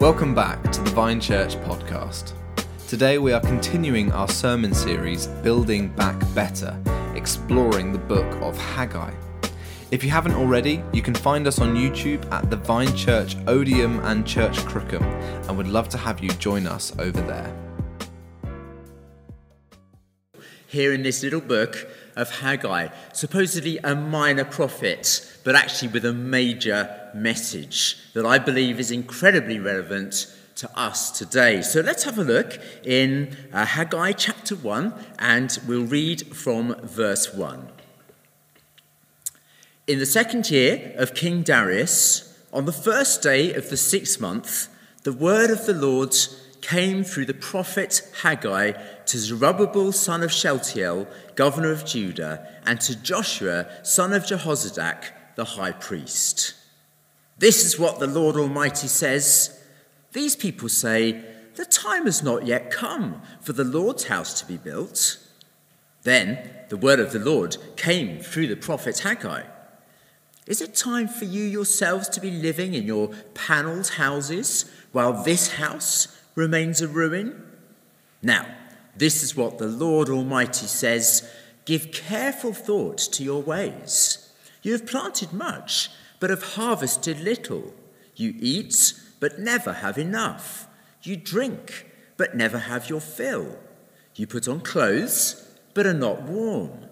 Welcome back to the Vine Church podcast. Today we are continuing our sermon series, Building Back Better, exploring the book of Haggai. If you haven't already, you can find us on YouTube at the Vine Church Odiham and Church Crookham, and would love to have you join us over there. Here in this little book of Haggai, supposedly a minor prophet, but actually with a major message that I believe is incredibly relevant to us today. So let's have a look in uh, Haggai chapter 1, and we'll read from verse 1. In the second year of King Darius, on the first day of the sixth month, the word of the Lord came through the prophet Haggai to Zerubbabel son of Shealtiel, governor of Judah, and to Joshua son of Jehozadak, the high priest. This is what the Lord Almighty says. These people say, The time has not yet come for the Lord's house to be built. Then the word of the Lord came through the prophet Haggai. Is it time for you yourselves to be living in your panelled houses while this house remains a ruin? Now, this is what the Lord Almighty says Give careful thought to your ways. You have planted much, but have harvested little. You eat, but never have enough. You drink, but never have your fill. You put on clothes, but are not warm.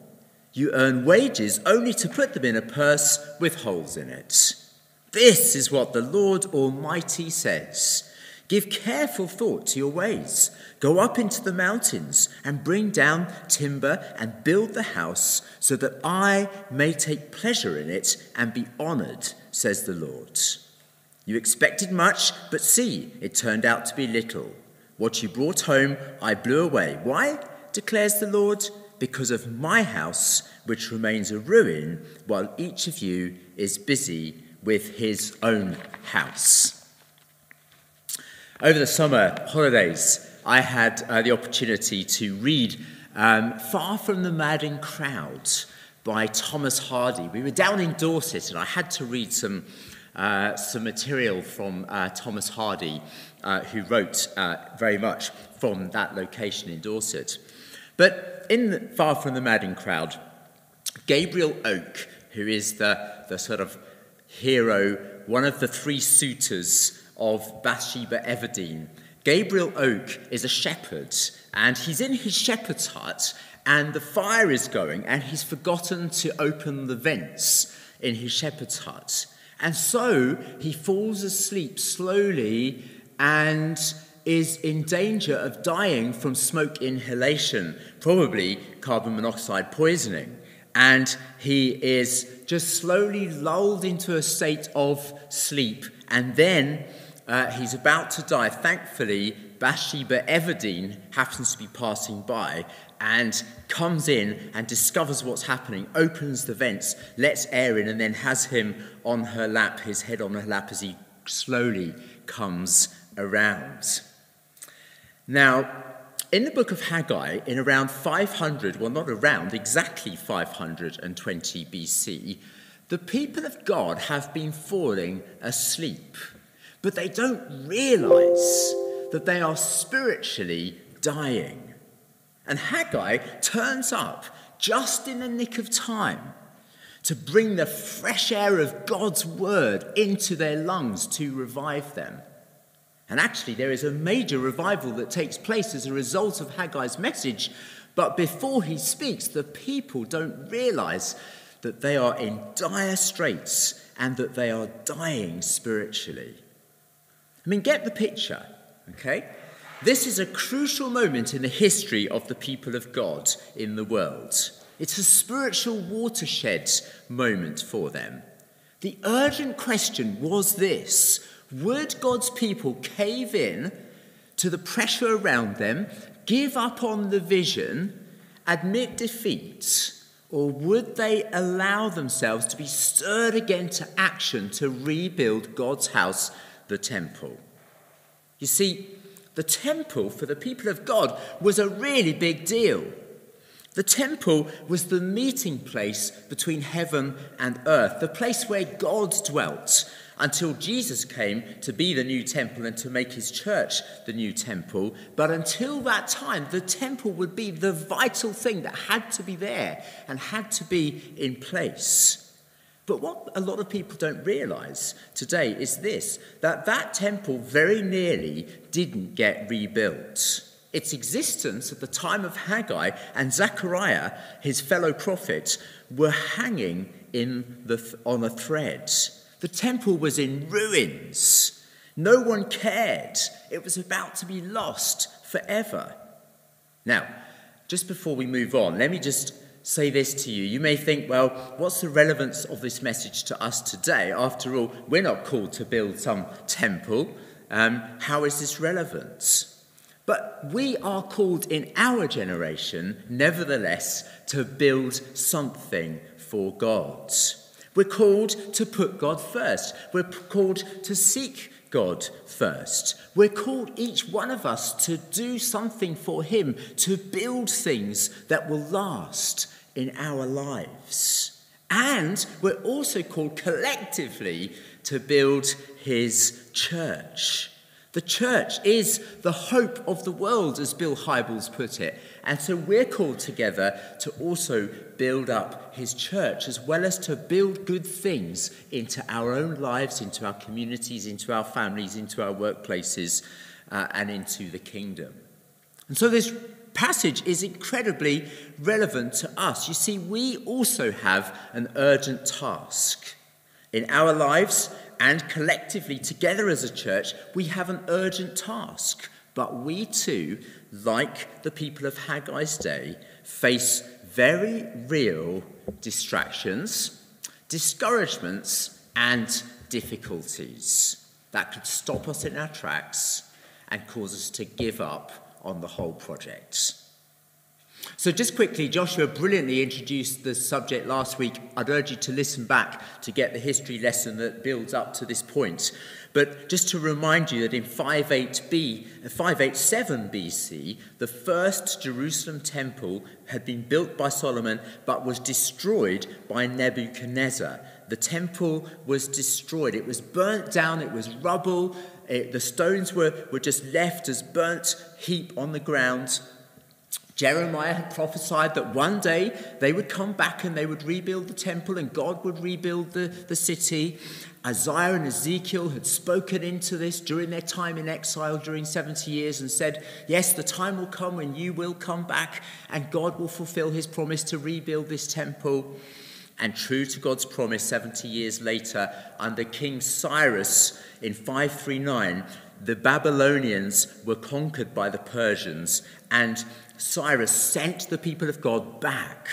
You earn wages only to put them in a purse with holes in it. This is what the Lord Almighty says. Give careful thought to your ways. Go up into the mountains and bring down timber and build the house so that I may take pleasure in it and be honored, says the Lord. You expected much, but see, it turned out to be little. What you brought home, I blew away. Why? declares the Lord. Because of my house, which remains a ruin, while each of you is busy with his own house. Over the summer holidays, I had uh, the opportunity to read um, Far from the Madding Crowd by Thomas Hardy. We were down in Dorset, and I had to read some, uh, some material from uh, Thomas Hardy, uh, who wrote uh, very much from that location in Dorset. But in Far from the Madding Crowd, Gabriel Oak, who is the, the sort of hero, one of the three suitors of Bathsheba Everdene. Gabriel Oak is a shepherd, and he's in his shepherd's hut, and the fire is going, and he's forgotten to open the vents in his shepherd's hut. And so he falls asleep slowly and is in danger of dying from smoke inhalation, probably carbon monoxide poisoning. And he is just slowly lulled into a state of sleep, and then uh, he's about to die. Thankfully, Bathsheba Everdene happens to be passing by and comes in and discovers what's happening, opens the vents, lets air in, and then has him on her lap, his head on her lap, as he slowly comes around. Now, in the book of Haggai, in around 500, well, not around, exactly 520 BC, the people of God have been falling asleep but they don't realize that they are spiritually dying. And Haggai turns up just in the nick of time to bring the fresh air of God's word into their lungs to revive them. And actually, there is a major revival that takes place as a result of Haggai's message. But before he speaks, the people don't realize that they are in dire straits and that they are dying spiritually. I mean, get the picture, okay? This is a crucial moment in the history of the people of God in the world. It's a spiritual watershed moment for them. The urgent question was this Would God's people cave in to the pressure around them, give up on the vision, admit defeat, or would they allow themselves to be stirred again to action to rebuild God's house the temple. You see, the temple for the people of God was a really big deal. The temple was the meeting place between heaven and earth, the place where God dwelt until Jesus came to be the new temple and to make his church the new temple. But until that time, the temple would be the vital thing that had to be there and had to be in place. But what a lot of people don't realize today is this that that temple very nearly didn't get rebuilt. Its existence at the time of Haggai and Zechariah, his fellow prophet, were hanging in the, on a thread. The temple was in ruins. No one cared. It was about to be lost forever. Now, just before we move on, let me just say this to you. You may think, well, what's the relevance of this message to us today? After all, we're not called to build some temple. Um, how is this relevant? But we are called in our generation, nevertheless, to build something for God. We're called to put God first. We're called to seek God first. We're called, each one of us, to do something for Him, to build things that will last in our lives. And we're also called collectively to build His church. The church is the hope of the world, as Bill Hybels put it. And so we're called together to also build up his church, as well as to build good things into our own lives, into our communities, into our families, into our workplaces, uh, and into the kingdom. And so this passage is incredibly relevant to us. You see, we also have an urgent task. In our lives, and collectively, together as a church, we have an urgent task. But we too, like the people of Haggai's day, face very real distractions, discouragements, and difficulties that could stop us in our tracks and cause us to give up on the whole project. So, just quickly, Joshua brilliantly introduced the subject last week. I'd urge you to listen back to get the history lesson that builds up to this point. But just to remind you that in 58b, uh, 587 BC, the first Jerusalem temple had been built by Solomon but was destroyed by Nebuchadnezzar. The temple was destroyed, it was burnt down, it was rubble, it, the stones were, were just left as burnt heap on the ground. Jeremiah had prophesied that one day they would come back and they would rebuild the temple and God would rebuild the, the city. Isaiah and Ezekiel had spoken into this during their time in exile during 70 years and said, Yes, the time will come when you will come back and God will fulfill his promise to rebuild this temple. And true to God's promise, 70 years later, under King Cyrus in 539, the Babylonians were conquered by the Persians and Cyrus sent the people of God back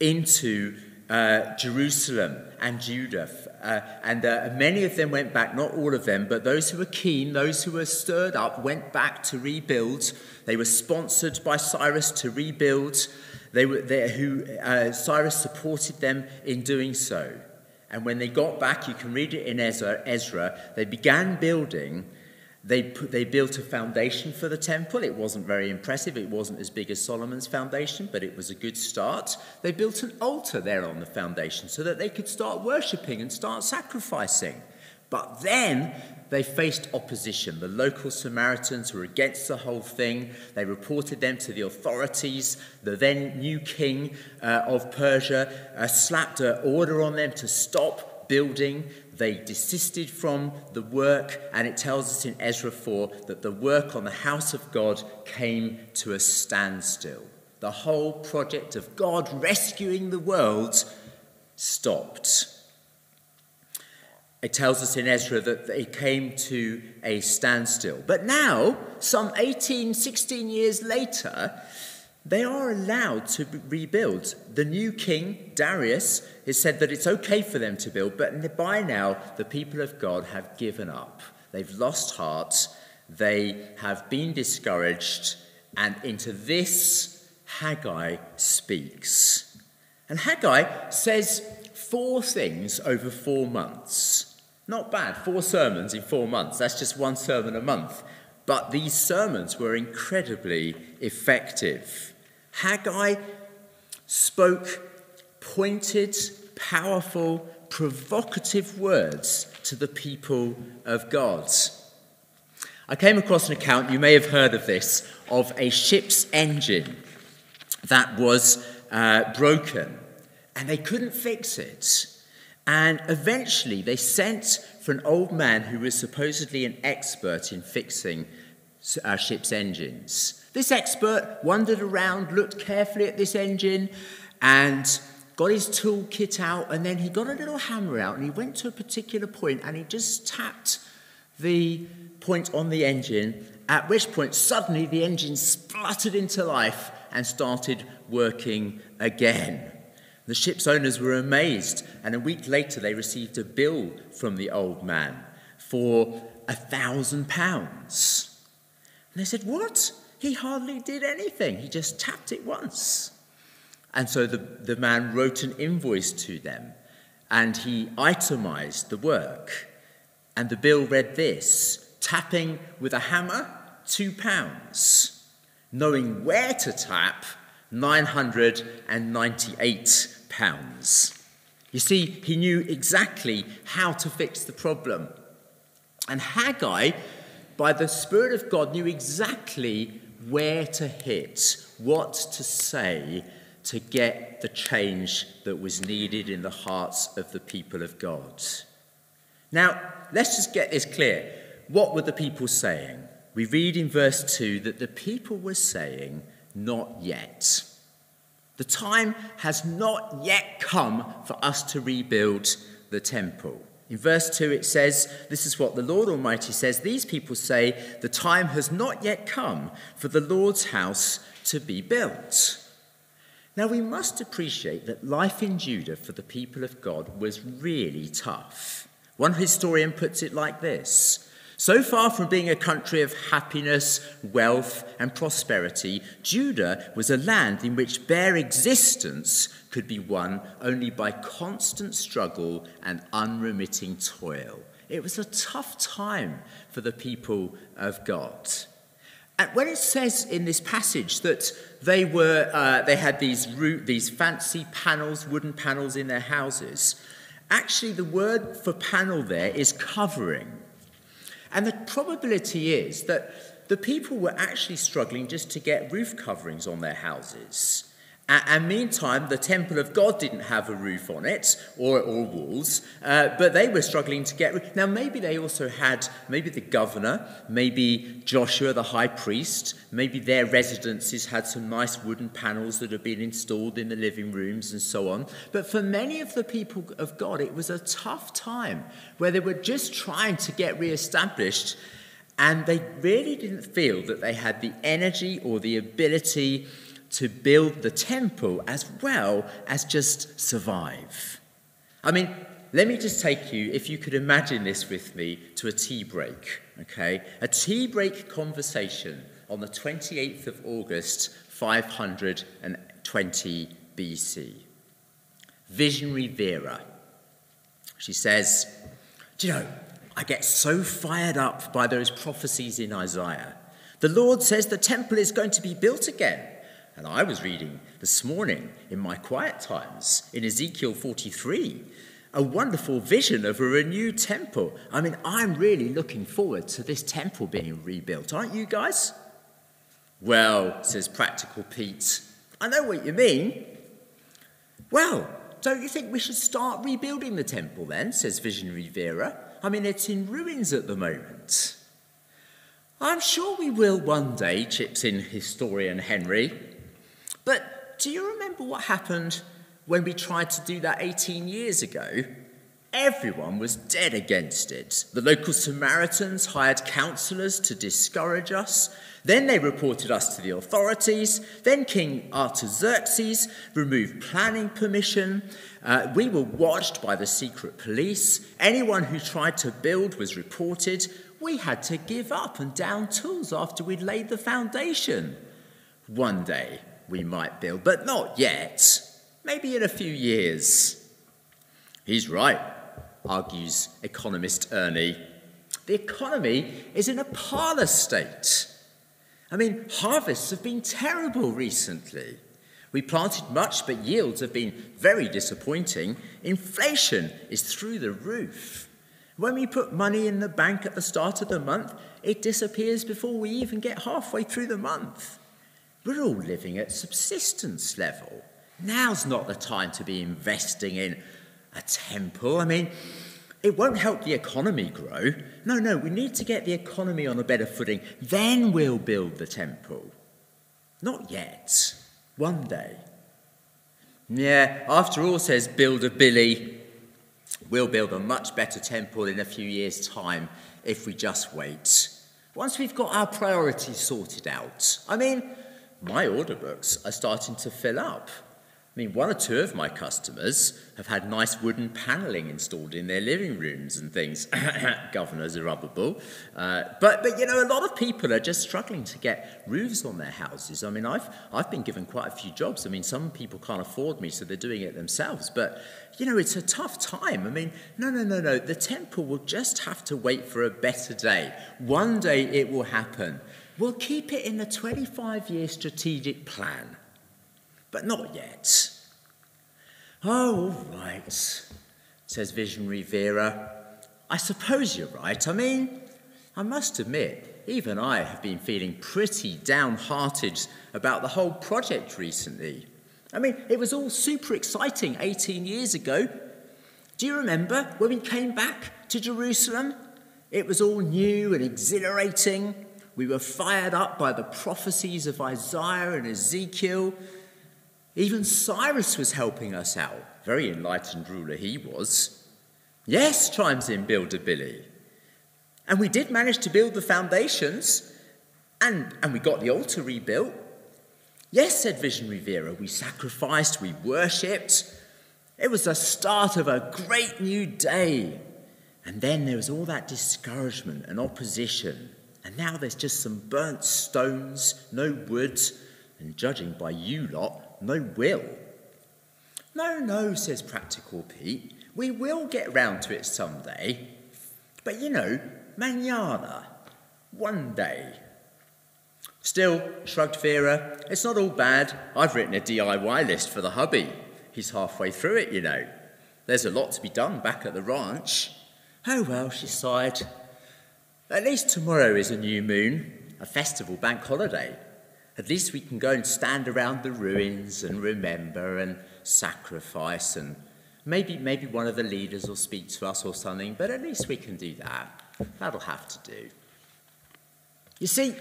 into uh, Jerusalem and Judah. Uh, and uh, many of them went back, not all of them, but those who were keen, those who were stirred up, went back to rebuild. They were sponsored by Cyrus to rebuild. They were there who uh, Cyrus supported them in doing so. And when they got back, you can read it in Ezra, Ezra they began building they, put, they built a foundation for the temple. It wasn't very impressive. It wasn't as big as Solomon's foundation, but it was a good start. They built an altar there on the foundation so that they could start worshipping and start sacrificing. But then they faced opposition. The local Samaritans were against the whole thing. They reported them to the authorities. The then new king uh, of Persia uh, slapped an order on them to stop building. They desisted from the work, and it tells us in Ezra 4 that the work on the house of God came to a standstill. The whole project of God rescuing the world stopped. It tells us in Ezra that it came to a standstill. But now, some 18, 16 years later, they are allowed to rebuild. The new king, Darius, has said that it's okay for them to build, but by now the people of God have given up. They've lost heart, they have been discouraged, and into this Haggai speaks. And Haggai says four things over four months. Not bad, four sermons in four months. That's just one sermon a month. But these sermons were incredibly effective. Haggai spoke pointed, powerful, provocative words to the people of God. I came across an account, you may have heard of this, of a ship's engine that was uh, broken and they couldn't fix it. And eventually they sent for an old man who was supposedly an expert in fixing uh, ship's engines. This expert wandered around, looked carefully at this engine, and got his toolkit out, and then he got a little hammer out and he went to a particular point and he just tapped the point on the engine, at which point suddenly the engine spluttered into life and started working again. The ship's owners were amazed, and a week later they received a bill from the old man for a thousand pounds. And they said, What? He hardly did anything, he just tapped it once. And so the, the man wrote an invoice to them and he itemized the work. And the bill read this tapping with a hammer, two pounds. Knowing where to tap, 998 pounds. You see, he knew exactly how to fix the problem. And Haggai, by the Spirit of God, knew exactly where to hit, what to say to get the change that was needed in the hearts of the people of God. Now, let's just get this clear. What were the people saying? We read in verse 2 that the people were saying, Not yet. The time has not yet come for us to rebuild the temple. In verse 2, it says, This is what the Lord Almighty says. These people say, The time has not yet come for the Lord's house to be built. Now, we must appreciate that life in Judah for the people of God was really tough. One historian puts it like this so far from being a country of happiness, wealth, and prosperity, Judah was a land in which bare existence could be won only by constant struggle and unremitting toil. It was a tough time for the people of God. And when it says in this passage that they were, uh, they had these, root, these fancy panels, wooden panels in their houses, actually the word for panel there is covering. And the probability is that the people were actually struggling just to get roof coverings on their houses. And meantime, the temple of God didn't have a roof on it or, or walls, uh, but they were struggling to get. Now, maybe they also had, maybe the governor, maybe Joshua, the high priest, maybe their residences had some nice wooden panels that had been installed in the living rooms and so on. But for many of the people of God, it was a tough time where they were just trying to get reestablished and they really didn't feel that they had the energy or the ability to build the temple as well as just survive. I mean, let me just take you, if you could imagine this with me, to a tea break, okay? A tea break conversation on the 28th of August, 520 BC. Visionary Vera. She says, Do you know, I get so fired up by those prophecies in Isaiah. The Lord says the temple is going to be built again. And I was reading this morning in my quiet times in Ezekiel 43 a wonderful vision of a renewed temple. I mean, I'm really looking forward to this temple being rebuilt, aren't you guys? Well, says Practical Pete, I know what you mean. Well, don't you think we should start rebuilding the temple then? says Visionary Vera. I mean, it's in ruins at the moment. I'm sure we will one day, chips in historian Henry. But do you remember what happened when we tried to do that 18 years ago? Everyone was dead against it. The local Samaritans hired counselors to discourage us. Then they reported us to the authorities. Then King Artaxerxes removed planning permission. Uh, we were watched by the secret police. Anyone who tried to build was reported. We had to give up and down tools after we'd laid the foundation. One day, we might build, but not yet. Maybe in a few years. He's right, argues economist Ernie. The economy is in a parlor state. I mean, harvests have been terrible recently. We planted much, but yields have been very disappointing. Inflation is through the roof. When we put money in the bank at the start of the month, it disappears before we even get halfway through the month. We're all living at subsistence level. Now's not the time to be investing in a temple. I mean, it won't help the economy grow. No, no, we need to get the economy on a better footing. Then we'll build the temple. Not yet. One day. Yeah, after all, says Builder Billy, we'll build a much better temple in a few years' time if we just wait. Once we've got our priorities sorted out. I mean, my order books are starting to fill up. I mean, one or two of my customers have had nice wooden panelling installed in their living rooms and things. Governor Zerubbabel. Uh, but, but, you know, a lot of people are just struggling to get roofs on their houses. I mean, I've, I've been given quite a few jobs. I mean, some people can't afford me, so they're doing it themselves. But, you know, it's a tough time. I mean, no, no, no, no. The temple will just have to wait for a better day. One day it will happen. We'll keep it in the 25 year strategic plan but not yet. Oh, all right, says visionary Vera. I suppose you're right. I mean, I must admit, even I have been feeling pretty downhearted about the whole project recently. I mean, it was all super exciting 18 years ago. Do you remember when we came back to Jerusalem? It was all new and exhilarating. We were fired up by the prophecies of Isaiah and Ezekiel. Even Cyrus was helping us out. Very enlightened ruler he was. Yes, chimes in Builder Billy. And we did manage to build the foundations, and, and we got the altar rebuilt. Yes, said Visionary Vera, we sacrificed, we worshipped. It was the start of a great new day. And then there was all that discouragement and opposition. And now there's just some burnt stones, no wood, and judging by you lot, no will. No, no, says Practical Pete. We will get round to it someday. But you know, manana, one day. Still, shrugged Vera, it's not all bad. I've written a DIY list for the hubby. He's halfway through it, you know. There's a lot to be done back at the ranch. Oh well, she sighed. At least tomorrow is a new moon, a festival bank holiday. At least we can go and stand around the ruins and remember and sacrifice and maybe maybe one of the leaders will speak to us or something, but at least we can do that. That'll have to do. You see,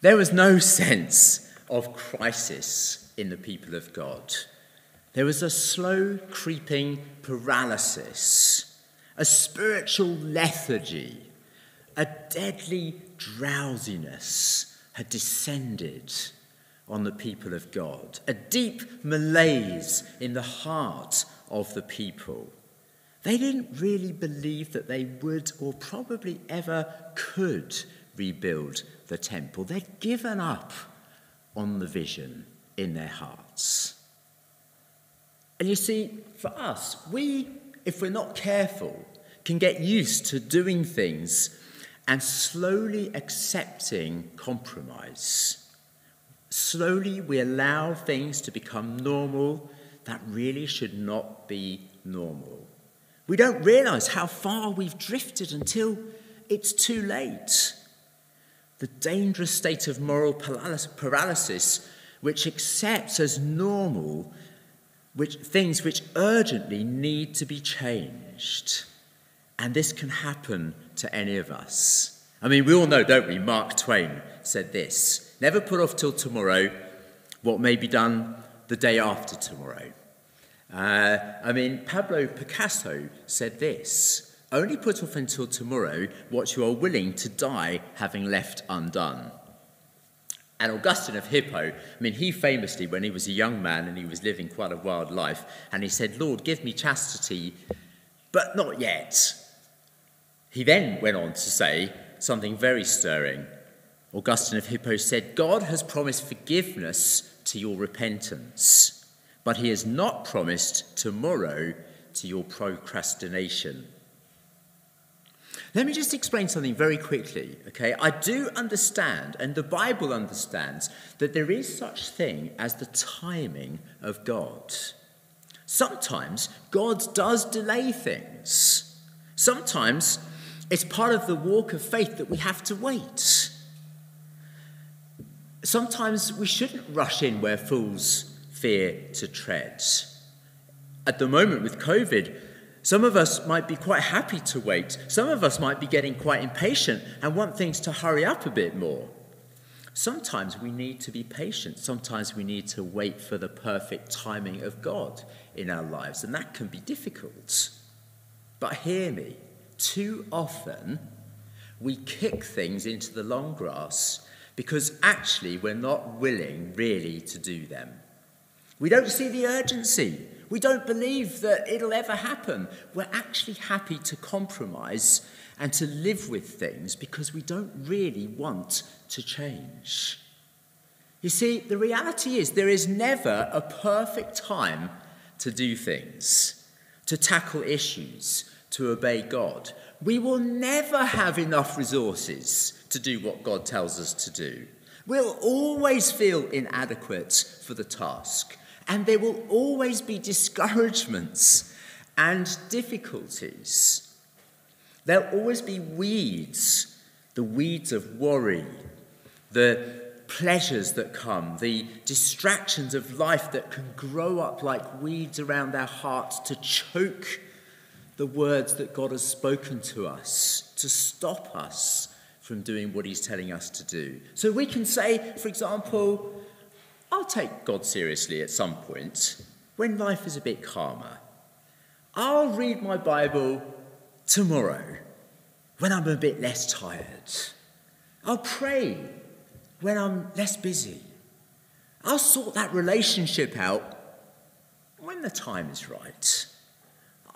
there was no sense of crisis in the people of God. There was a slow creeping paralysis, a spiritual lethargy, a deadly drowsiness had descended on the people of God, a deep malaise in the heart of the people. They didn't really believe that they would or probably ever could rebuild the temple. They'd given up on the vision in their hearts. And you see, for us, we, if we're not careful, can get used to doing things and slowly accepting compromise. Slowly, we allow things to become normal that really should not be normal. We don't realize how far we've drifted until it's too late. The dangerous state of moral paralysis, which accepts as normal which, things which urgently need to be changed. And this can happen to any of us. I mean, we all know, don't we? Mark Twain said this Never put off till tomorrow what may be done the day after tomorrow. Uh, I mean, Pablo Picasso said this Only put off until tomorrow what you are willing to die having left undone. And Augustine of Hippo, I mean, he famously, when he was a young man and he was living quite a wild life, and he said, Lord, give me chastity, but not yet. He then went on to say something very stirring. Augustine of Hippo said, God has promised forgiveness to your repentance, but he has not promised tomorrow to your procrastination. Let me just explain something very quickly, okay? I do understand, and the Bible understands, that there is such thing as the timing of God. Sometimes God does delay things. Sometimes it's part of the walk of faith that we have to wait. Sometimes we shouldn't rush in where fools fear to tread. At the moment with COVID, some of us might be quite happy to wait. Some of us might be getting quite impatient and want things to hurry up a bit more. Sometimes we need to be patient. Sometimes we need to wait for the perfect timing of God in our lives, and that can be difficult. But hear me, too often we kick things into the long grass because actually we're not willing really to do them. We don't see the urgency. We don't believe that it'll ever happen. We're actually happy to compromise and to live with things because we don't really want to change. You see, the reality is there is never a perfect time to do things, to tackle issues, to obey God. We will never have enough resources to do what God tells us to do. We'll always feel inadequate for the task. And there will always be discouragements and difficulties. There'll always be weeds the weeds of worry, the pleasures that come, the distractions of life that can grow up like weeds around our hearts to choke the words that God has spoken to us, to stop us from doing what He's telling us to do. So we can say, for example, I'll take God seriously at some point when life is a bit calmer. I'll read my Bible tomorrow when I'm a bit less tired. I'll pray when I'm less busy. I'll sort that relationship out when the time is right.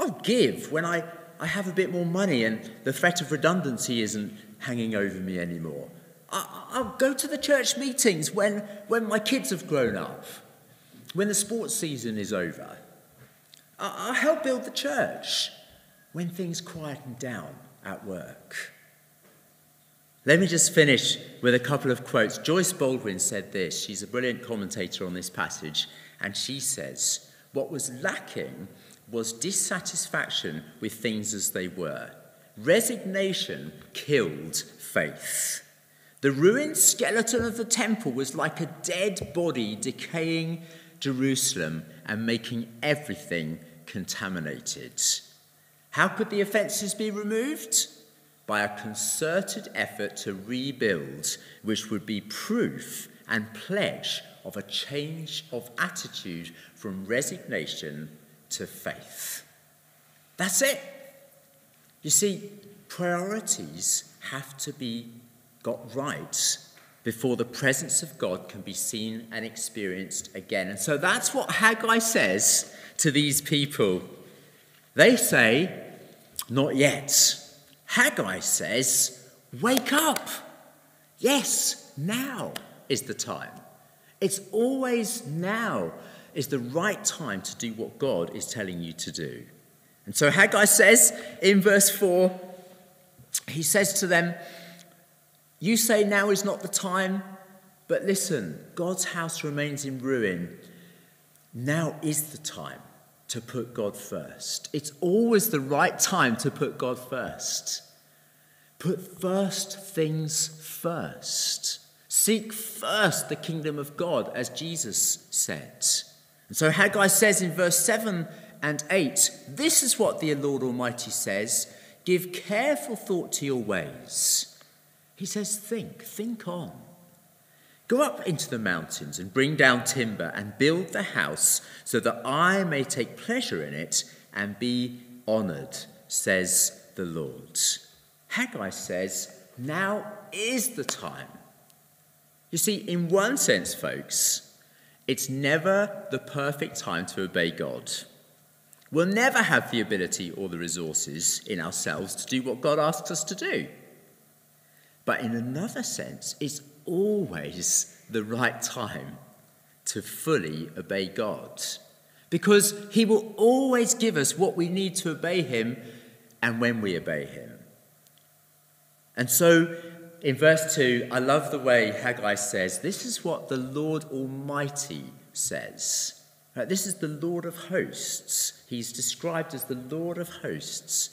I'll give when I, I have a bit more money and the threat of redundancy isn't hanging over me anymore. I'll go to the church meetings when, when my kids have grown up, when the sports season is over. I'll help build the church when things quieten down at work. Let me just finish with a couple of quotes. Joyce Baldwin said this. She's a brilliant commentator on this passage, and she says, What was lacking was dissatisfaction with things as they were. Resignation killed faith. The ruined skeleton of the temple was like a dead body decaying Jerusalem and making everything contaminated. How could the offences be removed? By a concerted effort to rebuild, which would be proof and pledge of a change of attitude from resignation to faith. That's it. You see, priorities have to be got right before the presence of God can be seen and experienced again. And so that's what Haggai says to these people. They say, Not yet. Haggai says, Wake up. Yes, now is the time. It's always now is the right time to do what God is telling you to do. And so Haggai says in verse 4, he says to them, you say now is not the time, but listen, God's house remains in ruin. Now is the time to put God first. It's always the right time to put God first. Put first things first. Seek first the kingdom of God, as Jesus said. And so Haggai says in verse 7 and 8 this is what the Lord Almighty says Give careful thought to your ways. He says, Think, think on. Go up into the mountains and bring down timber and build the house so that I may take pleasure in it and be honored, says the Lord. Haggai says, Now is the time. You see, in one sense, folks, it's never the perfect time to obey God. We'll never have the ability or the resources in ourselves to do what God asks us to do. But in another sense, it's always the right time to fully obey God. Because He will always give us what we need to obey Him and when we obey Him. And so in verse 2, I love the way Haggai says, This is what the Lord Almighty says. Right, this is the Lord of hosts. He's described as the Lord of hosts.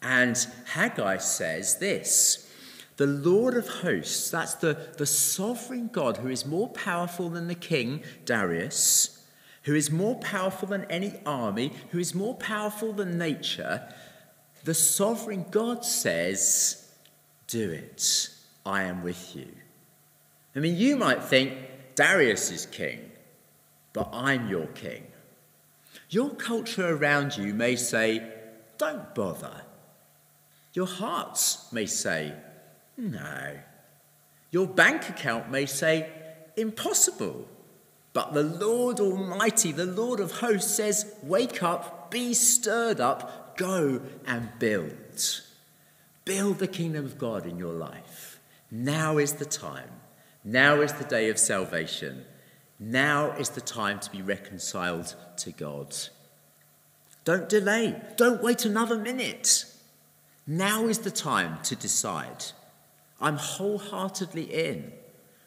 And Haggai says this the Lord of hosts, that's the, the sovereign God who is more powerful than the king, Darius, who is more powerful than any army, who is more powerful than nature. The sovereign God says, Do it. I am with you. I mean, you might think Darius is king, but I'm your king. Your culture around you may say, Don't bother. Your hearts may say, No. Your bank account may say, Impossible. But the Lord Almighty, the Lord of hosts, says, Wake up, be stirred up, go and build. Build the kingdom of God in your life. Now is the time. Now is the day of salvation. Now is the time to be reconciled to God. Don't delay. Don't wait another minute. Now is the time to decide. I'm wholeheartedly in.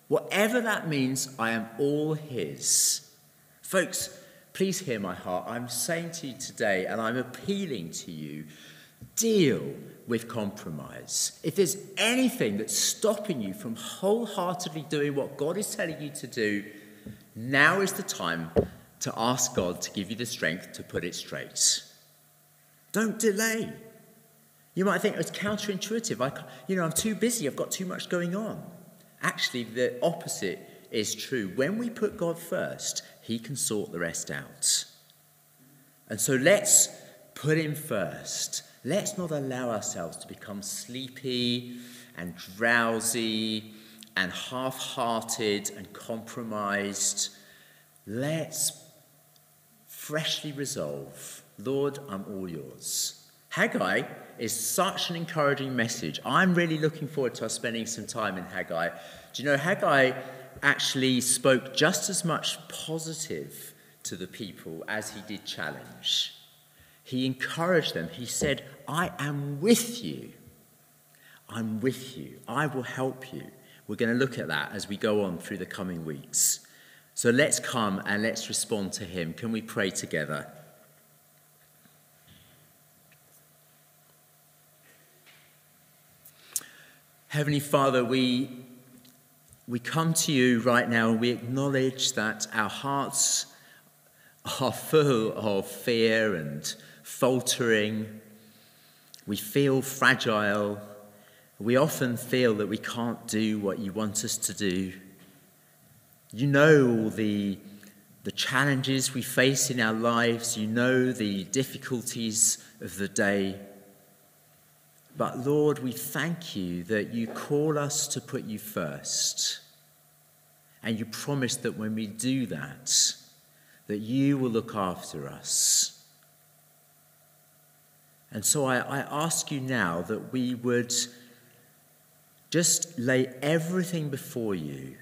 Whatever that means, I am all His. Folks, please hear my heart. I'm saying to you today, and I'm appealing to you deal with compromise. If there's anything that's stopping you from wholeheartedly doing what God is telling you to do, now is the time to ask God to give you the strength to put it straight. Don't delay. You might think it's counterintuitive. I, you know, I'm too busy. I've got too much going on. Actually, the opposite is true. When we put God first, He can sort the rest out. And so let's put Him first. Let's not allow ourselves to become sleepy and drowsy and half hearted and compromised. Let's freshly resolve Lord, I'm all yours. Haggai is such an encouraging message. I'm really looking forward to us spending some time in Haggai. Do you know, Haggai actually spoke just as much positive to the people as he did challenge. He encouraged them. He said, I am with you. I'm with you. I will help you. We're going to look at that as we go on through the coming weeks. So let's come and let's respond to him. Can we pray together? Heavenly Father, we, we come to you right now and we acknowledge that our hearts are full of fear and faltering. We feel fragile. We often feel that we can't do what you want us to do. You know all the, the challenges we face in our lives, you know the difficulties of the day. But Lord, we thank you that you call us to put you first. And you promise that when we do that, that you will look after us. And so I, I ask you now that we would just lay everything before you.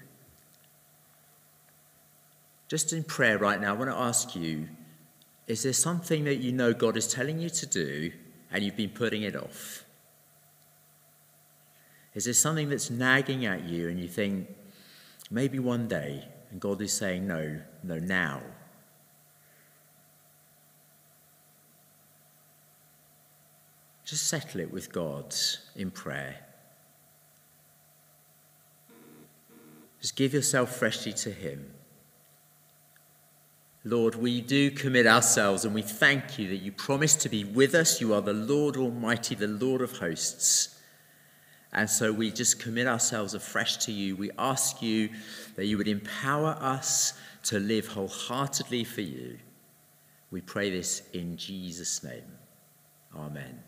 Just in prayer right now, I want to ask you is there something that you know God is telling you to do and you've been putting it off? Is there something that's nagging at you and you think, maybe one day, and God is saying, no, no, now? Just settle it with God in prayer. Just give yourself freshly to Him. Lord, we do commit ourselves and we thank you that you promise to be with us. You are the Lord Almighty, the Lord of hosts. And so we just commit ourselves afresh to you. We ask you that you would empower us to live wholeheartedly for you. We pray this in Jesus' name. Amen.